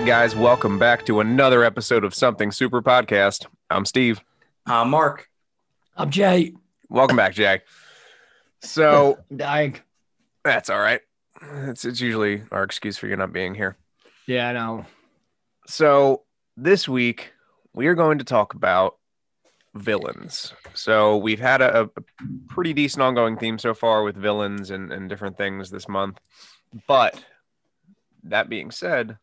right, guys, welcome back to another episode of Something Super Podcast. I'm Steve. I'm Mark. I'm Jay. Welcome back, Jay. So Dying. that's all right. It's, it's usually our excuse for you not being here. Yeah, I know. So this week we are going to talk about villains. So we've had a, a pretty decent ongoing theme so far with villains and, and different things this month. But that being said,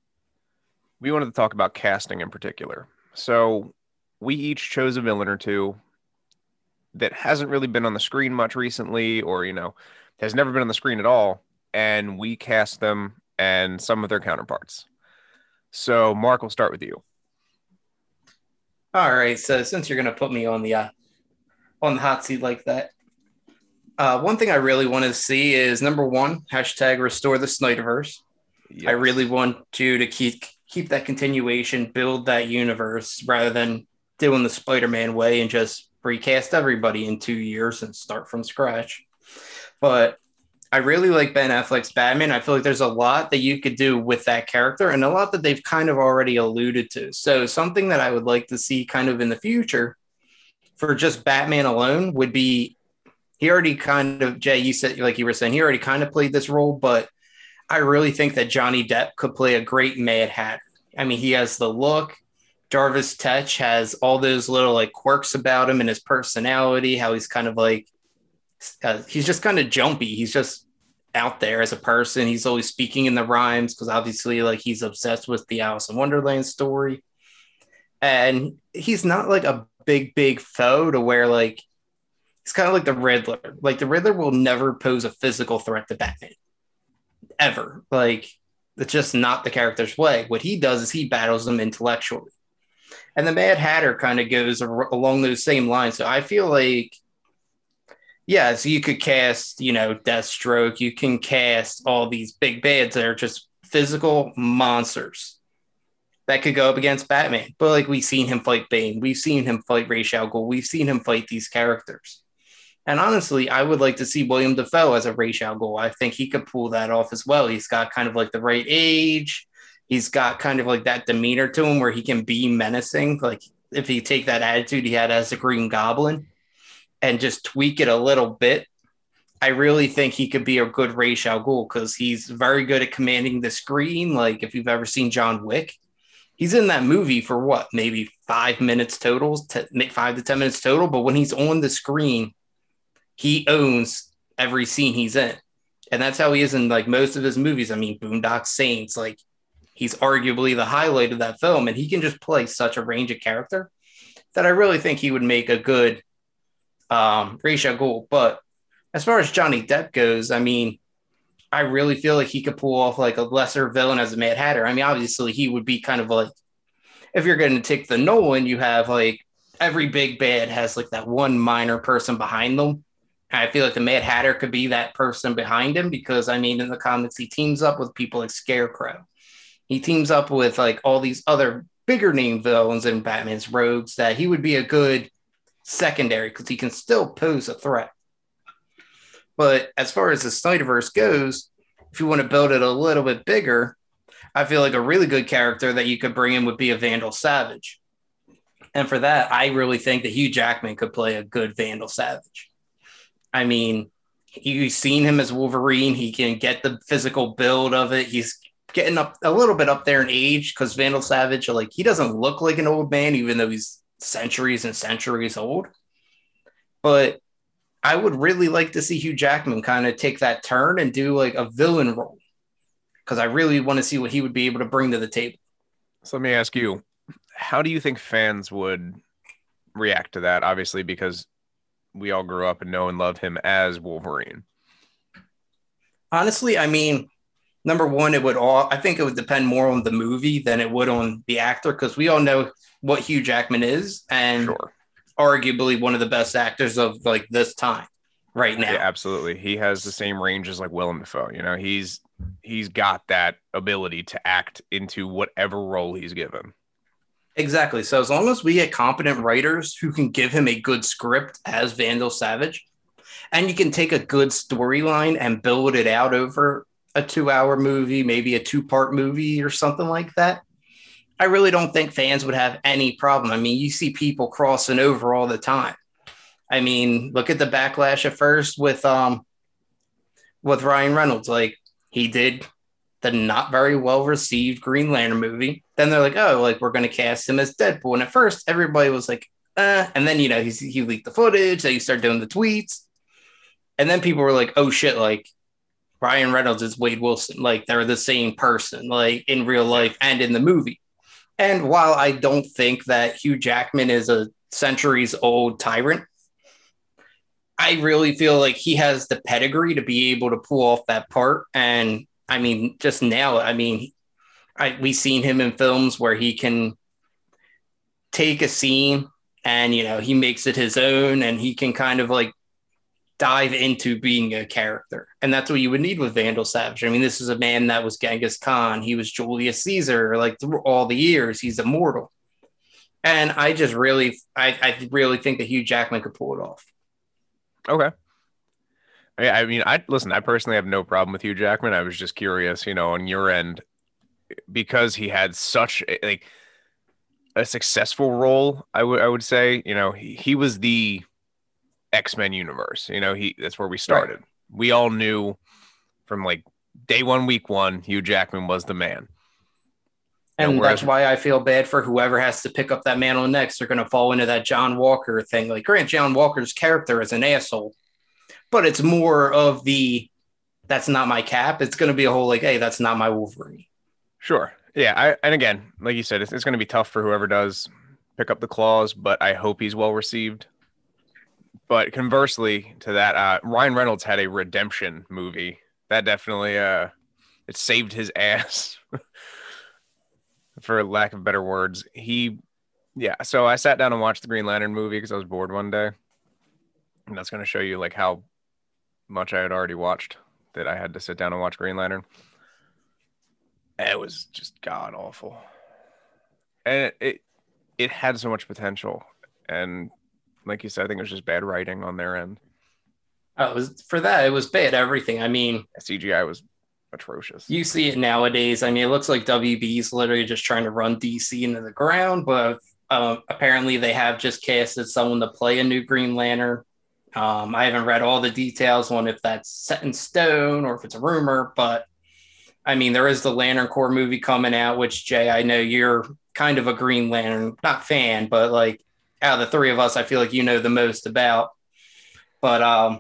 we wanted to talk about casting in particular. So we each chose a villain or two that hasn't really been on the screen much recently, or you know, has never been on the screen at all, and we cast them and some of their counterparts. So, Mark, we'll start with you. All right. So since you're gonna put me on the uh, on the hot seat like that, uh, one thing I really want to see is number one hashtag restore the Snyderverse. I really want you to keep keep that continuation, build that universe rather than doing the Spider-Man way and just recast everybody in two years and start from scratch. But I really like Ben Affleck's Batman. I feel like there's a lot that you could do with that character and a lot that they've kind of already alluded to. So something that I would like to see kind of in the future for just Batman alone would be he already kind of Jay, you said like you were saying, he already kind of played this role, but I really think that Johnny Depp could play a great Mad Hatter. I mean, he has the look. Jarvis Tetch has all those little like quirks about him and his personality, how he's kind of like, uh, he's just kind of jumpy. He's just out there as a person. He's always speaking in the rhymes because obviously, like, he's obsessed with the Alice in Wonderland story. And he's not like a big, big foe to where like, he's kind of like the Riddler. Like, the Riddler will never pose a physical threat to Batman ever. Like it's just not the character's way. What he does is he battles them intellectually. And the Mad Hatter kind of goes along those same lines. So I feel like, yeah, so you could cast, you know, Deathstroke, you can cast all these big bads that are just physical monsters that could go up against Batman. But like we've seen him fight Bane, we've seen him fight Ra's al Ghul, we've seen him fight these characters. And honestly, I would like to see William Dafoe as a Ra's al Ghul. I think he could pull that off as well. He's got kind of like the right age. He's got kind of like that demeanor to him where he can be menacing. Like if he take that attitude he had as a Green Goblin and just tweak it a little bit, I really think he could be a good Ra's al Ghul because he's very good at commanding the screen. Like if you've ever seen John Wick, he's in that movie for what, maybe five minutes total, t- five to 10 minutes total. But when he's on the screen, he owns every scene he's in. And that's how he is in like most of his movies. I mean, Boondock Saints, like he's arguably the highlight of that film, and he can just play such a range of character that I really think he would make a good um Ra's al But as far as Johnny Depp goes, I mean, I really feel like he could pull off like a lesser villain as a Mad Hatter. I mean, obviously he would be kind of like if you're going to take the Nolan, you have like every big bad has like that one minor person behind them. I feel like the Mad Hatter could be that person behind him because I mean, in the comics, he teams up with people like Scarecrow. He teams up with like all these other bigger name villains in Batman's rogues that he would be a good secondary because he can still pose a threat. But as far as the Snyderverse goes, if you want to build it a little bit bigger, I feel like a really good character that you could bring in would be a Vandal Savage. And for that, I really think that Hugh Jackman could play a good Vandal Savage. I mean, you've seen him as Wolverine. He can get the physical build of it. He's getting up a little bit up there in age because Vandal Savage, like, he doesn't look like an old man, even though he's centuries and centuries old. But I would really like to see Hugh Jackman kind of take that turn and do like a villain role because I really want to see what he would be able to bring to the table. So let me ask you, how do you think fans would react to that? Obviously, because we all grew up and know and love him as Wolverine. Honestly, I mean, number one, it would all, I think it would depend more on the movie than it would on the actor because we all know what Hugh Jackman is and Sure. arguably one of the best actors of like this time right now. Yeah, absolutely. He has the same range as like Willem Dafoe. You know, he's he's got that ability to act into whatever role he's given. Exactly. So as long as we get competent writers who can give him a good script as Vandal Savage, and you can take a good storyline and build it out over a two-hour movie, maybe a two-part movie or something like that, I really don't think fans would have any problem. I mean, you see people crossing over all the time. I mean, look at the backlash at first with um with Ryan Reynolds. Like he did the not very well received Green Lantern movie. Then they're like, oh, like we're gonna cast him as Deadpool. And at first, everybody was like, uh, and then you know he's, he leaked the footage. Then he started doing the tweets, and then people were like, oh shit, like Ryan Reynolds is Wade Wilson. Like they're the same person, like in real life and in the movie. And while I don't think that Hugh Jackman is a centuries old tyrant, I really feel like he has the pedigree to be able to pull off that part. And I mean, just now, I mean, I, we've seen him in films where he can take a scene and, you know, he makes it his own and he can kind of like dive into being a character. And that's what you would need with Vandal Savage. I mean, this is a man that was Genghis Khan, he was Julius Caesar, like through all the years, he's immortal. And I just really, I, I really think that Hugh Jackman could pull it off. Okay. I mean, I listen. I personally have no problem with Hugh Jackman. I was just curious, you know, on your end, because he had such a, like a successful role. I would I would say, you know, he, he was the X Men universe. You know, he that's where we started. Right. We all knew from like day one, week one, Hugh Jackman was the man. And you know, that's why I feel bad for whoever has to pick up that mantle next. They're going to fall into that John Walker thing. Like Grant John Walker's character is an asshole, but it's more of the that's not my cap. It's going to be a whole like, hey, that's not my Wolverine. Sure. Yeah. I, and again, like you said, it's, it's going to be tough for whoever does pick up the claws, but I hope he's well received. But conversely to that, uh, Ryan Reynolds had a redemption movie that definitely uh, it saved his ass. for lack of better words. He, yeah. So I sat down and watched the Green Lantern movie because I was bored one day, and that's going to show you like how much I had already watched that I had to sit down and watch Green Lantern. it was just god awful, and it, it it had so much potential, and like you said, I think it was just bad writing on their end. Oh, it was for that. It was bad everything. I mean, CGI was atrocious. You see it nowadays. I mean, it looks like WB is literally just trying to run DC into the ground, but uh, apparently they have just casted someone to play a new Green Lantern. Um, I haven't read all the details on if that's set in stone or if it's a rumor, but I mean, there is the Lantern Corps movie coming out, which Jay, I know you're kind of a Green Lantern, not fan, but like out of the three of us, I feel like you know the most about. But um,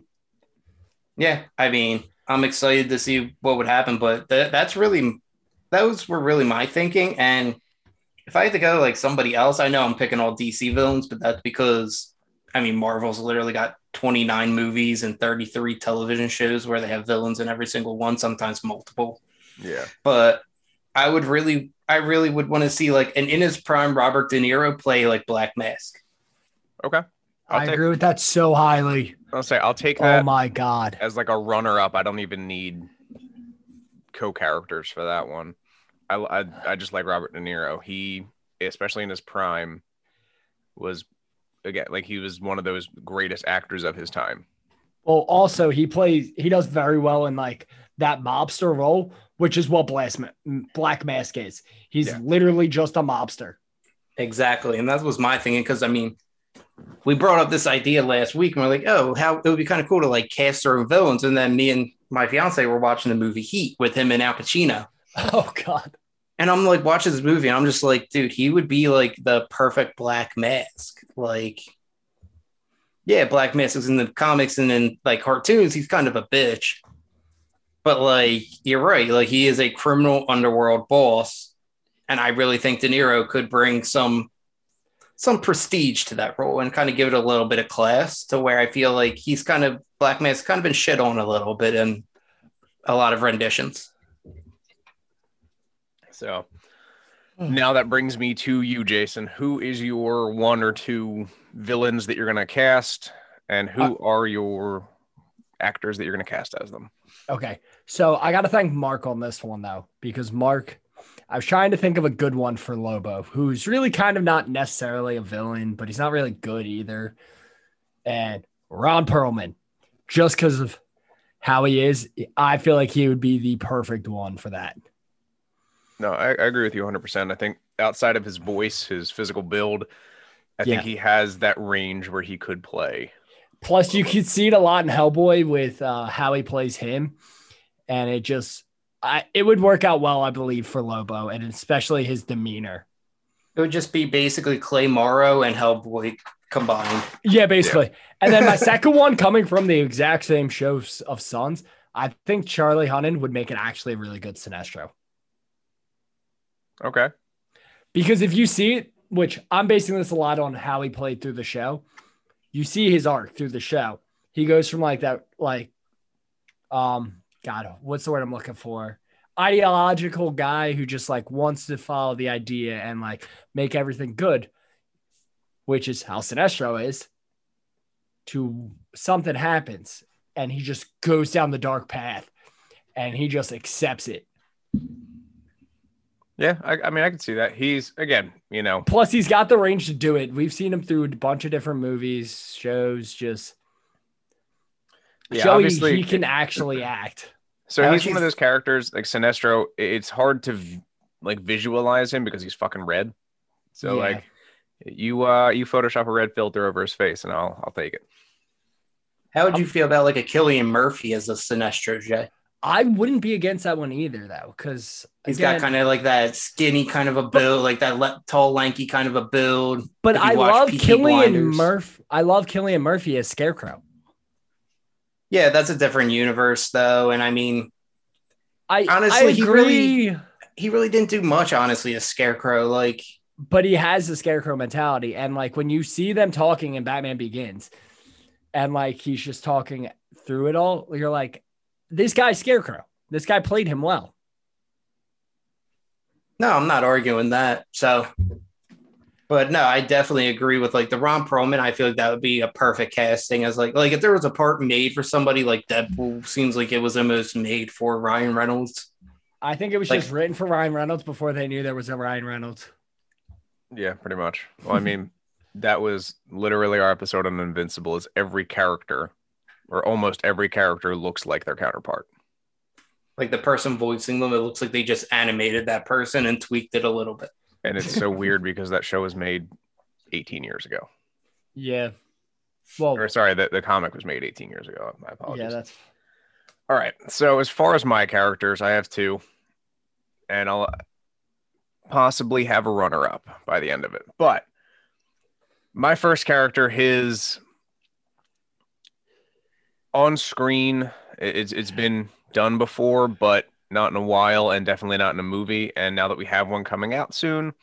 yeah, I mean, I'm excited to see what would happen. But th- that's really those were really my thinking. And if I had to go like somebody else, I know I'm picking all DC villains, but that's because I mean Marvel's literally got 29 movies and 33 television shows where they have villains in every single one, sometimes multiple. Yeah. But I would really, I really would want to see like an in his prime Robert De Niro play like Black Mask. Okay. I'll i take, agree with that so highly. I'll say I'll take oh that. Oh my god! As like a runner up, I don't even need co-characters for that one. I, I I just like Robert De Niro. He, especially in his prime, was again like he was one of those greatest actors of his time. Well, also he plays he does very well in like that mobster role, which is what Black Mask is. He's yeah. literally just a mobster. Exactly, and that was my thinking because I mean we brought up this idea last week and we're like, oh, how it would be kind of cool to like cast our own villains. And then me and my fiance were watching the movie Heat with him and Al Pacino. Oh God. And I'm like watching this movie and I'm just like, dude, he would be like the perfect black mask. Like, yeah, Black Mask is in the comics and in like cartoons, he's kind of a bitch. But like, you're right. Like, he is a criminal underworld boss. And I really think De Niro could bring some some prestige to that role and kind of give it a little bit of class to where I feel like he's kind of Black Mask's kind of been shit on a little bit in a lot of renditions. So hmm. now that brings me to you, Jason. Who is your one or two villains that you're going to cast, and who uh, are your actors that you're going to cast as them? Okay, so I got to thank Mark on this one though, because Mark I was trying to think of a good one for Lobo, who's really kind of not necessarily a villain, but he's not really good either. And Ron Perlman, just because of how he is, I feel like he would be the perfect one for that. No, I, I agree with you 100%. I think outside of his voice, his physical build, I Yeah. think he has that range where he could play. Plus, you could see it a lot in Hellboy with uh, how he plays him, and it just, I it would work out well, I believe, for Lobo, and especially his demeanor. It would just be basically Clay Morrow and Hellboy combined. Yeah, basically. And then my second one coming from the exact same show of Sons, I think Charlie Hunnam would make it actually a really good Sinestro. Okay. Because if you see it, which I'm basing this a lot on how he played through the show, you see his arc through the show. He goes from like that, like, um, God, what's the word I'm looking for? Ideological guy who just like wants to follow the idea and like make everything good, which is how Sinestro is. To something happens and he just goes down the dark path and he just accepts it. Yeah, I, I mean, I can see that. He's again, you know, Plus, he's got the range to do it. We've seen him through a bunch of different movies, shows, just Yeah, showing obviously- he can actually act. so How he's one of those characters like Sinestro. It's hard to like visualize him because he's fucking red. So Yeah. like, you uh, you Photoshop a red filter over his face, and I'll I'll take it. How would you feel about like a Cillian Murphy as a Sinestro Jay? I wouldn't be against that one either, though, because He's got kind of like that skinny kind of a build, like that le- tall, lanky kind of a build. But I love Peaky Cillian Blinders. Murphy. I love Cillian Murphy as Scarecrow. Yeah, that's a different universe though, and I mean, I Honestly, I he really- he really didn't do much, honestly, as Scarecrow. Like, but he has the Scarecrow mentality, and like when you see them talking in Batman Begins, and like he's just talking through it all, you're like, this guy Scarecrow. This guy played him well. no, I'm not arguing that. So, but no, I definitely agree with like the Ron Perlman. I feel like that would be a perfect casting as like like if there was a part made for somebody like Deadpool, seems like it was almost made for Ryan Reynolds. I think it was Like- just written for Ryan Reynolds before they knew there was a Ryan Reynolds. Yeah, pretty much. Well, I mean, that was literally our episode on Invincible. Is every character, or almost every character, looks like their counterpart. Like the person voicing them, it looks like they just animated that person and tweaked it a little bit. And it's so weird because that show was made 18 years ago. Yeah. Well, Or sorry, the, the comic was made 18 years ago. My apologies. yeah, that's All right. So as far as my characters, I have two, and I'll possibly have a runner-up by the end of it. But my first character, his on screen, it's it's been done before, but not in a while, and definitely not in a movie. And now that we have one coming out soon,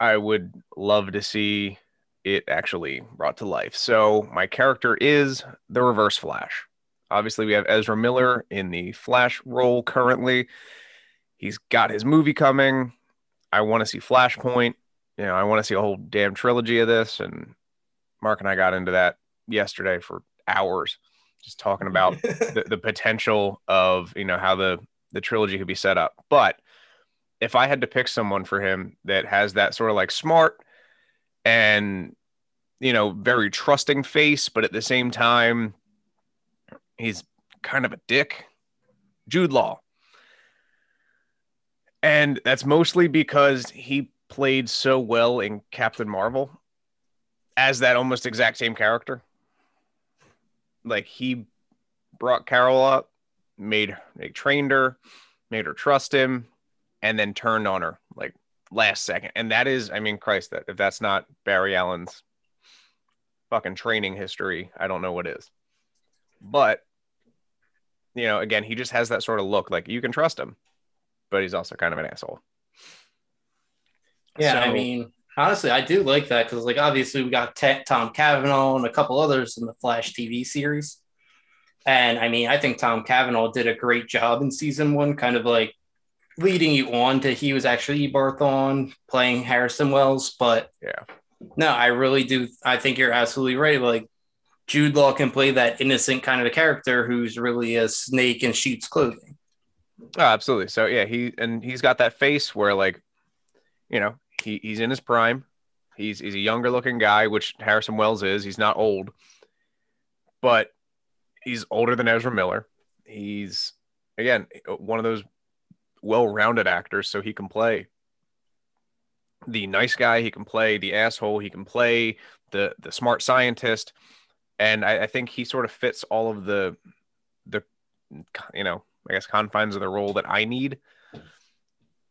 I would love to see it actually brought to life. So my character is the Reverse Flash. Obviously, we have Ezra Miller in the Flash role currently. He's got his movie coming. I want to see Flashpoint. You know, I want to see a whole damn trilogy of this. And Mark and I got into that yesterday for hours, just talking about the, the potential of you know how the the trilogy could be set up. But if I had to pick someone for him that has that sort of like smart and you know very trusting face, but at the same time he's kind of a dick, Jude Law. And that's mostly because he played so well in Captain Marvel as that almost exact same character. Like he brought Carol up, made they trained her, made her trust him, and then turned on her like last second. And that is, I mean, Christ, that if that's not Barry Allen's fucking training history, I don't know what is. But you know, again, he just has that sort of look like you can trust him, but he's also kind of an asshole. Yeah, I mean, honestly, I do like that because, like, obviously we got Te- Tom Cavanagh and a couple others in the Flash TV series, and I mean, I think Tom Cavanagh did a great job in season one, kind of like leading you on to he was actually Barthon playing Harrison Wells. But Yeah. no, I really do. I think you're absolutely right. Like. Jude Law can play that innocent kind of a character who's really a snake in sheep's clothing. Oh, absolutely. So yeah, he and he's got that face where like, you know, he, he's in his prime. He's he's a younger looking guy, which Harrison Wells is. He's not old, but he's older than Ezra Miller. He's again one of those well-rounded actors, so he can play the nice guy, he can play the asshole, he can play the the smart scientist, and I, I think he sort of fits all of the the you know I guess confines of the role that I need.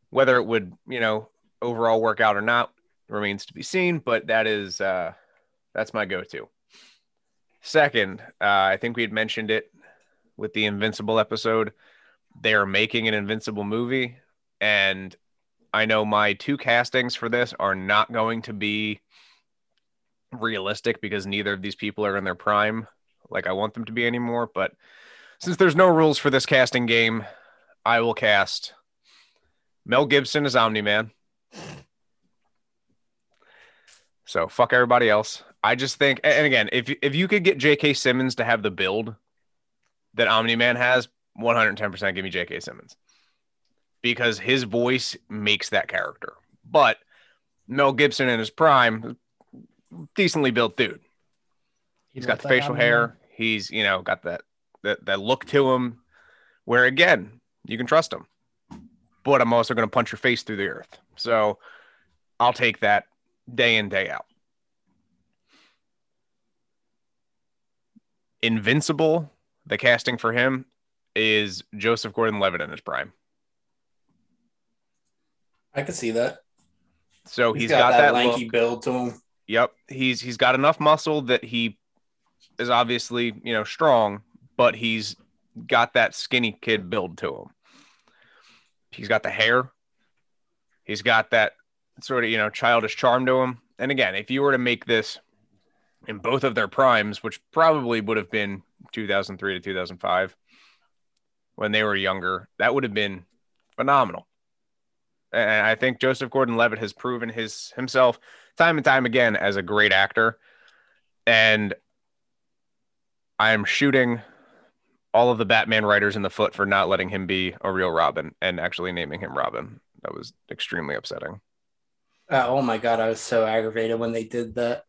Whether it would you know overall work out or not remains to be seen, but that is uh, that's my go-to. Second, uh, I think we had mentioned it with the Invincible episode. They are making an Invincible movie, and I know my two castings for this are not going to be realistic because neither of these people are in their prime like I want them to be anymore. But since there's no rules for this casting game, I will cast Mel Gibson as Omni Man. So fuck everybody else. I just think, and again, if if you could get J.K. Simmons to have the build that Omni Man has, 110% give me J.K. Simmons because his voice makes that character. But Mel Gibson in his prime, decently built dude. He's got the facial hair. He's you know got that that that look to him, where again you can trust him. But I'm also going to punch your face through the earth. So I'll take that day in day out. Invincible, the casting for him is Joseph Gordon-Levitt in his prime. I can see that. So he's, he's got, got, that, that lanky look. build to him. Yep, he's he's got enough muscle that he is obviously you know strong, but he's got that skinny kid build to him. He's got the hair. He's got that sort of you know childish charm to him. And again, if you were to make this in both of their primes, which probably would have been 2003 to 2005 when they were younger, that would have been phenomenal. And I think Joseph Gordon-Levitt has proven his himself time and time again as a great actor. And I am shooting all of the Batman writers in the foot for not letting him be a real Robin and actually naming him Robin. That was extremely upsetting. Uh, oh my god, I was so aggravated when they did that.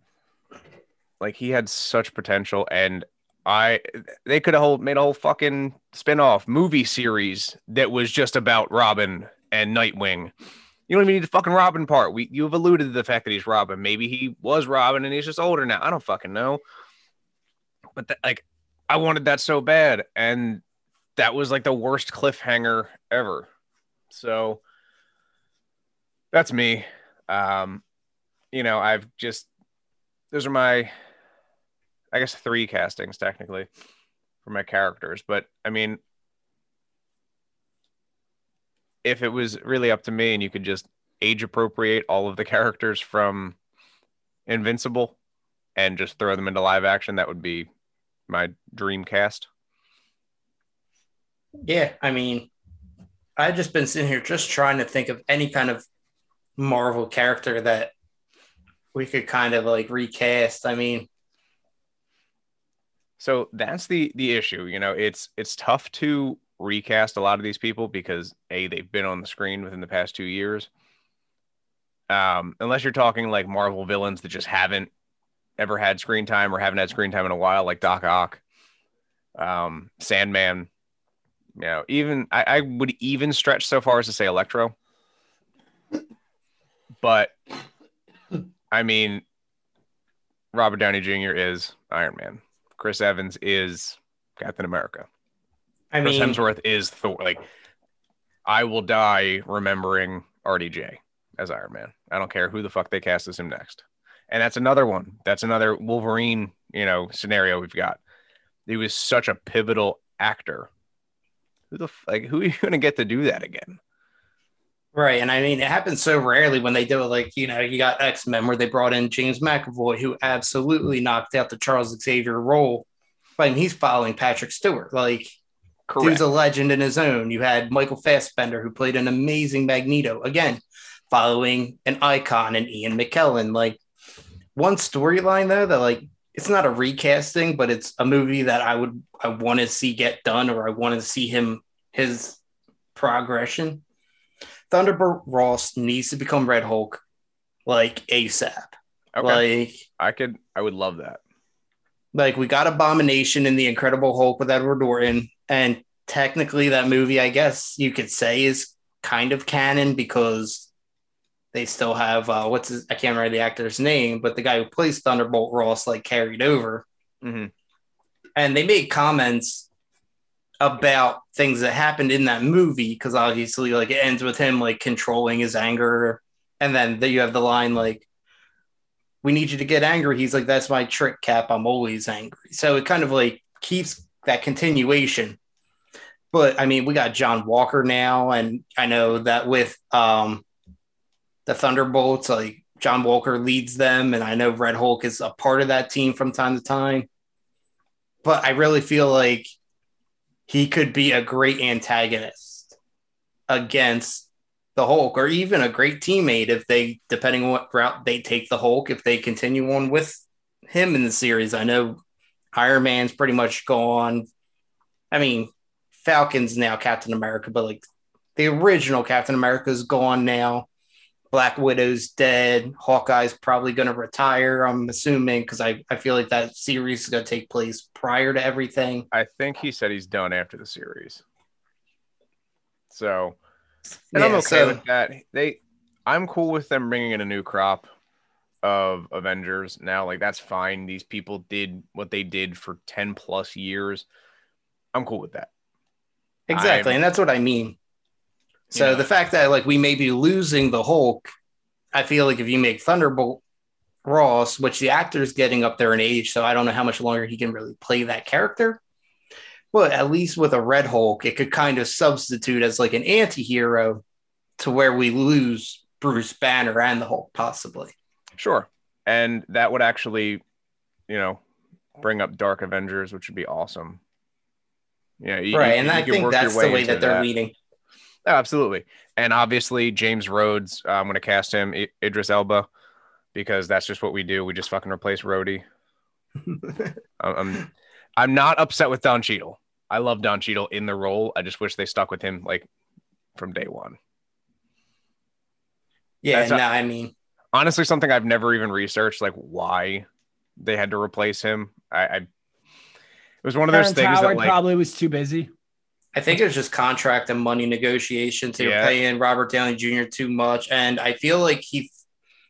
Like he had such potential, and I they could have made a whole fucking spin-off movie series that was just about Robin and Nightwing you don't even need the fucking Robin part. We you've alluded to the fact that he's Robin. Maybe he was Robin and he's just older now. I don't fucking know. But like, I wanted that so bad, and that was like the worst cliffhanger ever. So that's me. Um, you know, I've just those are my, I guess three castings technically for my characters, but I mean, if it was really up to me and you could just age appropriate all of the characters from Invincible and just throw them into live action, that would be my dream cast. Yeah, I mean, I've just been sitting here just trying to think of any kind of Marvel character that we could kind of like recast. I mean, so that's the the issue. You know, it's it's tough to recast a lot of these people because a they've been on the screen within the past two years. Um, unless you're talking like Marvel villains that just haven't ever had screen time or haven't had screen time in a while, like Doc Ock, um, Sandman. You know, even I, I would even stretch so far as to say Electro. But I mean, Robert Downey Jr. is Iron Man. Chris Evans is Captain America. I Chris mean, Hemsworth is Thor. Like, I will die remembering RDJ as Iron Man. I don't care who the fuck they cast as him next. And that's another one. That's another Wolverine, you know, scenario we've got. He was such a pivotal actor. Who the like? Who are you going to get to do that again? Right, and I mean, it happens so rarely when they do it. Like you know, you got X Men where they brought in James McAvoy, who absolutely knocked out the Charles Xavier role, but he's following Patrick Stewart. Like Correct. Dude's a legend in his own. You had Michael Fassbender, who played an amazing Magneto. Again, following an icon and Ian McKellen. Like one storyline though that like it's not a recasting, but it's a movie that I would I want to see get done, or I want to see him his progression. Thunderbolt Ross needs to become Red Hulk, like ASAP. Okay. Like I could, I would love that. Like we got Abomination in the Incredible Hulk with Edward Norton. And technically, that movie, I guess you could say, is kind of canon because they still have uh, what's his, I can't remember the actor's name, but the guy who plays Thunderbolt Ross like carried over, Mhm. and they made comments about things that happened in that movie because obviously like it ends with him like controlling his anger, and then that you have the line like. We need you to get angry. He's like, that's my trick, Cap. I'm always angry. So it kind of like keeps that continuation. But I mean, we got John Walker now, and I know that with um the Thunderbolts, like John Walker leads them, and I know Red Hulk is a part of that team from time to time. But I really feel like he could be a great antagonist against the Hulk, or even a great teammate if they, depending on what route they take the Hulk, if they continue on with him in the series. I know Iron Man's pretty much gone. I mean, Falcon's now Captain America, but like the original Captain America is gone now. Black Widow's dead. Hawkeye's probably going to retire, I'm assuming, because I, I feel like that series is going to take place prior to everything. I think he said he's done after the series. So, and I'm Yeah, okay so- with that. They, I'm cool with them bringing in a new crop of Avengers now. Like that's fine. These people did what they did for ten plus years. I'm cool with that. Exactly, I'm- and that's what I mean. So know. the fact that like we may be losing the Hulk, I feel like if you make Thunderbolt Ross, which the actor's getting up there in age, so I don't know how much longer he can really play that character. But at least with a Red Hulk, it could kind of substitute as like an anti-hero to where we lose Bruce Banner and the Hulk possibly. Sure. And that would actually, you know, bring up Dark Avengers, which would be awesome. Yeah, you- right. you- and you I think work your that's the way that they're leading. Oh, absolutely. And obviously, James Rhodes, uh, I'm going to cast him, I- Idris Elba, because that's just what we do. We just fucking replace Rhodey. I'm, I'm, I'm not upset with Don Cheadle. I love Don Cheadle in the role. I just wish they stuck with him like from day one. Yeah, That's no, a- I mean, Honestly, something I've never even researched, like why they had to replace him. I, I it was one of those Terrence things Howard that like probably was too busy. I think it was just contract and money negotiations. They Yeah. were paying Robert Downey Jr. too much, and I feel like he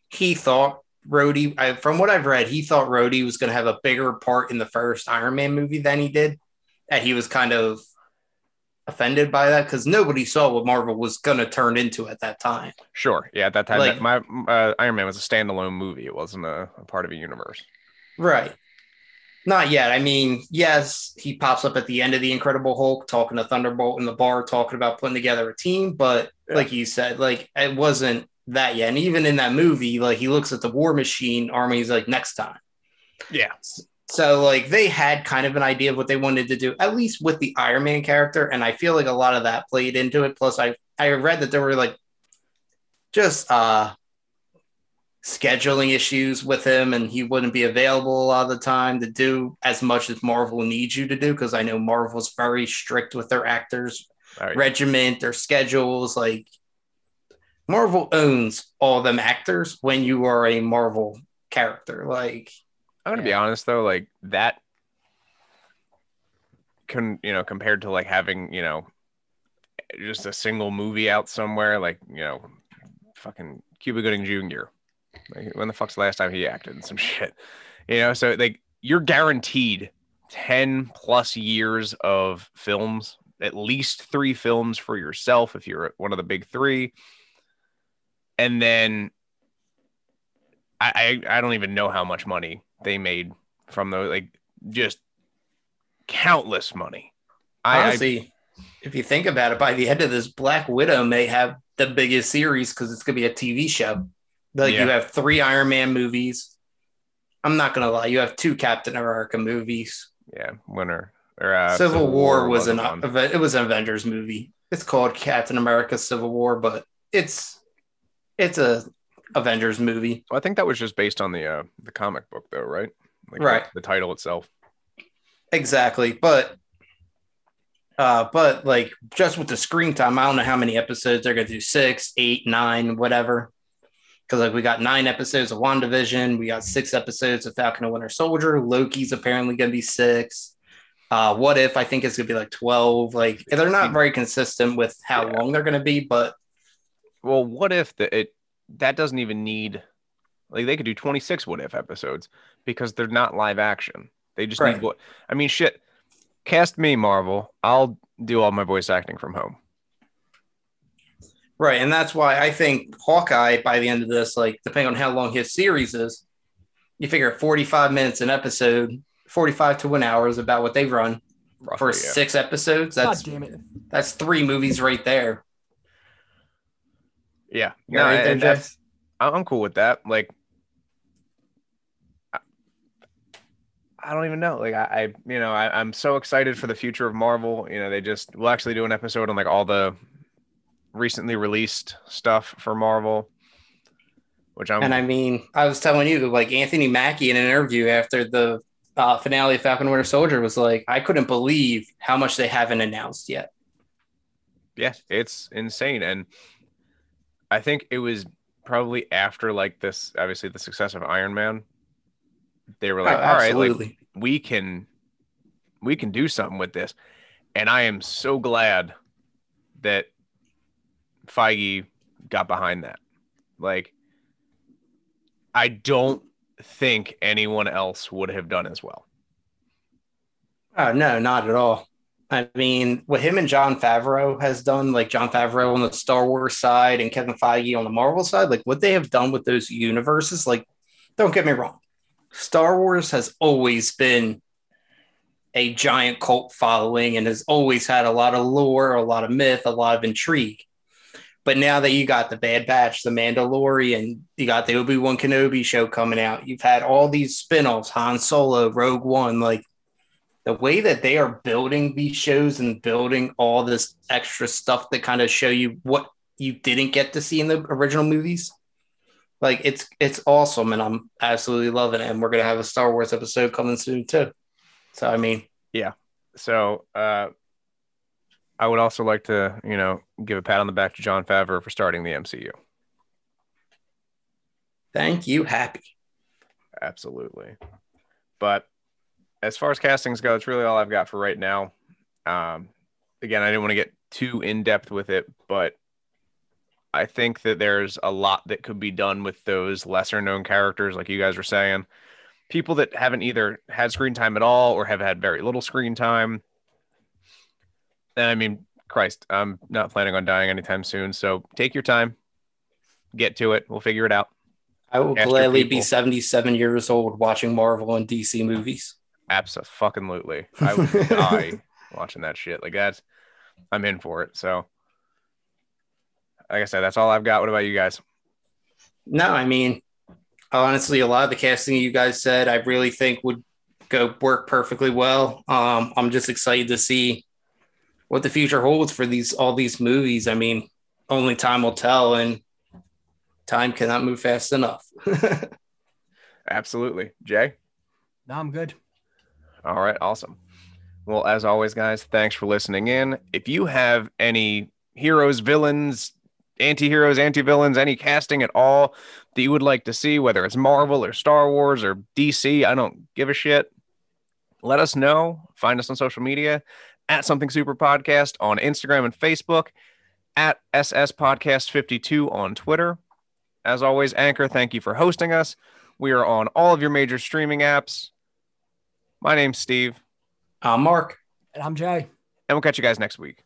he thought Rhodey. I, from what I've read, he thought Rhodey was going to have a bigger part in the first Iron Man movie than he did, and he was kind of offended by that because nobody saw what Marvel was going to turn into at that time. sure, yeah, at that time, Like- my uh, Iron Man was a standalone movie. It wasn't a, a part of a universe. Right. Not yet. I mean, yes, he pops up at the end of the Incredible Hulk talking to Thunderbolt in the bar, talking about putting together a team. But Yeah. like you said, like it wasn't that yet. And even in that movie, like he looks at the War Machine army, he's like, next time. Yeah, So like they had kind of an idea of what they wanted to do, at least with the Iron Man character, and I feel like a lot of that played into it. Plus, I I read that there were like just uh scheduling issues with him, and he wouldn't be available a lot of the time to do as much as Marvel needs you to do because I know Marvel's very strict with their actors right. regiment, their schedules. Like Marvel owns all them actors when you are a Marvel character. Like I'm gonna be honest though, like that can you know compared to like having you know just a single movie out somewhere, like you know, fucking Cuba Gooding Jr. When the fuck's the last time he acted in some shit? You know, so like you're guaranteed ten plus years of films, at least three films for yourself if you're one of the big three, and then I, I I don't even know how much money they made from those like just countless money. I, honestly, if you think about it, by the end of this, Black Widow may have the biggest series because it's gonna be a TV show. Like Yeah. you have three Iron Man movies. I'm not gonna lie, you have two Captain America movies. yeah winner or uh, Civil, War, was an it was an Avengers movie. It's called Captain America: Civil War, but it's it's a Avengers movie. Well, I think that was just based on the uh, the comic book though, right? Like Right. The, the title itself. Exactly, but uh, but like just with the screen time, I don't know how many episodes they're gonna do six, eight, nine, whatever. Because like we got nine episodes of WandaVision, we got six episodes of Falcon and Winter Soldier. Loki's apparently gonna be six. Uh, what if I think it's gonna be like twelve? Like they're not very consistent with how Yeah. long they're gonna be, but Well, what if the it that doesn't even need like they could do 26 what if episodes because they're not live action. They just Right. need what I mean shit. Cast me Marvel. I'll do all my voice acting from home. Right. And that's why I think Hawkeye, by the end of this, like depending on how long his series is, you figure 45 minutes an episode, 45 to one hour is about what they run Roughly, for yeah. six episodes. God That's damn it. that's three movies right there. Yeah. You No, all right there, and that's I- I'm cool with that. Like I- I don't even know. Like I, I you know, I, I'm so excited for the future of Marvel. You know, they just we'll actually do an episode on like all the recently released stuff for Marvel. Which I'm And I mean, I was telling you, like Anthony Mackie in an interview after the uh, finale of Falcon Winter Soldier was like, I couldn't believe how much they haven't announced yet. yeah, it's insane. And I think it was probably after like this, obviously the success of Iron Man. They were like, Oh, all right, like we can we can do something with this. And I am so glad that Feige got behind that. Like I don't think anyone else would have done as well. Oh no, not at all. I mean, what him and Jon Favreau has done, like Jon Favreau on the Star Wars side and Kevin Feige on the Marvel side, like what they have done with those universes, like don't get me wrong. Star Wars has always been a giant cult following and has always had a lot of lore, a lot of myth, a lot of intrigue. But now that you got the Bad Batch, the Mandalorian, you got the Obi Wan Kenobi show coming out, you've had all these spin offs, Han Solo, Rogue One, like the way that they are building these shows and building all this extra stuff to kind of show you what you didn't get to see in the original movies like it's it's awesome and i'm absolutely loving it and we're gonna have a star wars episode coming soon too so i mean yeah. So uh I would also like to, you know, give a pat on the back to Jon Favreau for starting the MCU. thank you happy Absolutely. But as far as castings go, it's really all I've got for right now. Um, again, I didn't want to get too in depth with it, but I think that there's a lot that could be done with those lesser known characters, like you guys were saying. People that haven't either had screen time at all or have had very little screen time. And I mean, Christ, I'm not planning on dying anytime soon. So take your time, get to it. We'll figure it out. i will Extra gladly be 77 years old watching marvel and dc movies Absolutely. I would die watching that shit. Like that's I'm in for it. So like I said, that's all I've got. What about you guys? no i mean honestly a lot of the casting you guys said i really think would go work perfectly well um i'm just excited to see what the future holds for these all these movies i mean only time will tell and time cannot move fast enough Absolutely. Jay? No, I'm good. All right, awesome. Well, as always, guys, thanks for listening in. If you have any heroes, villains, anti-heroes, anti-villains, any casting at all that you would like to see, whether it's Marvel or Star Wars or DC, I don't give a shit. Let us know. Find us on social media at Something Super Podcast on Instagram and Facebook, at SS Podcast 52 on Twitter. As always, Anchor, thank you for hosting us. We are on all of your major streaming apps. My name's Steve, i'm mark And I'm Jay. and we'll catch you guys next week.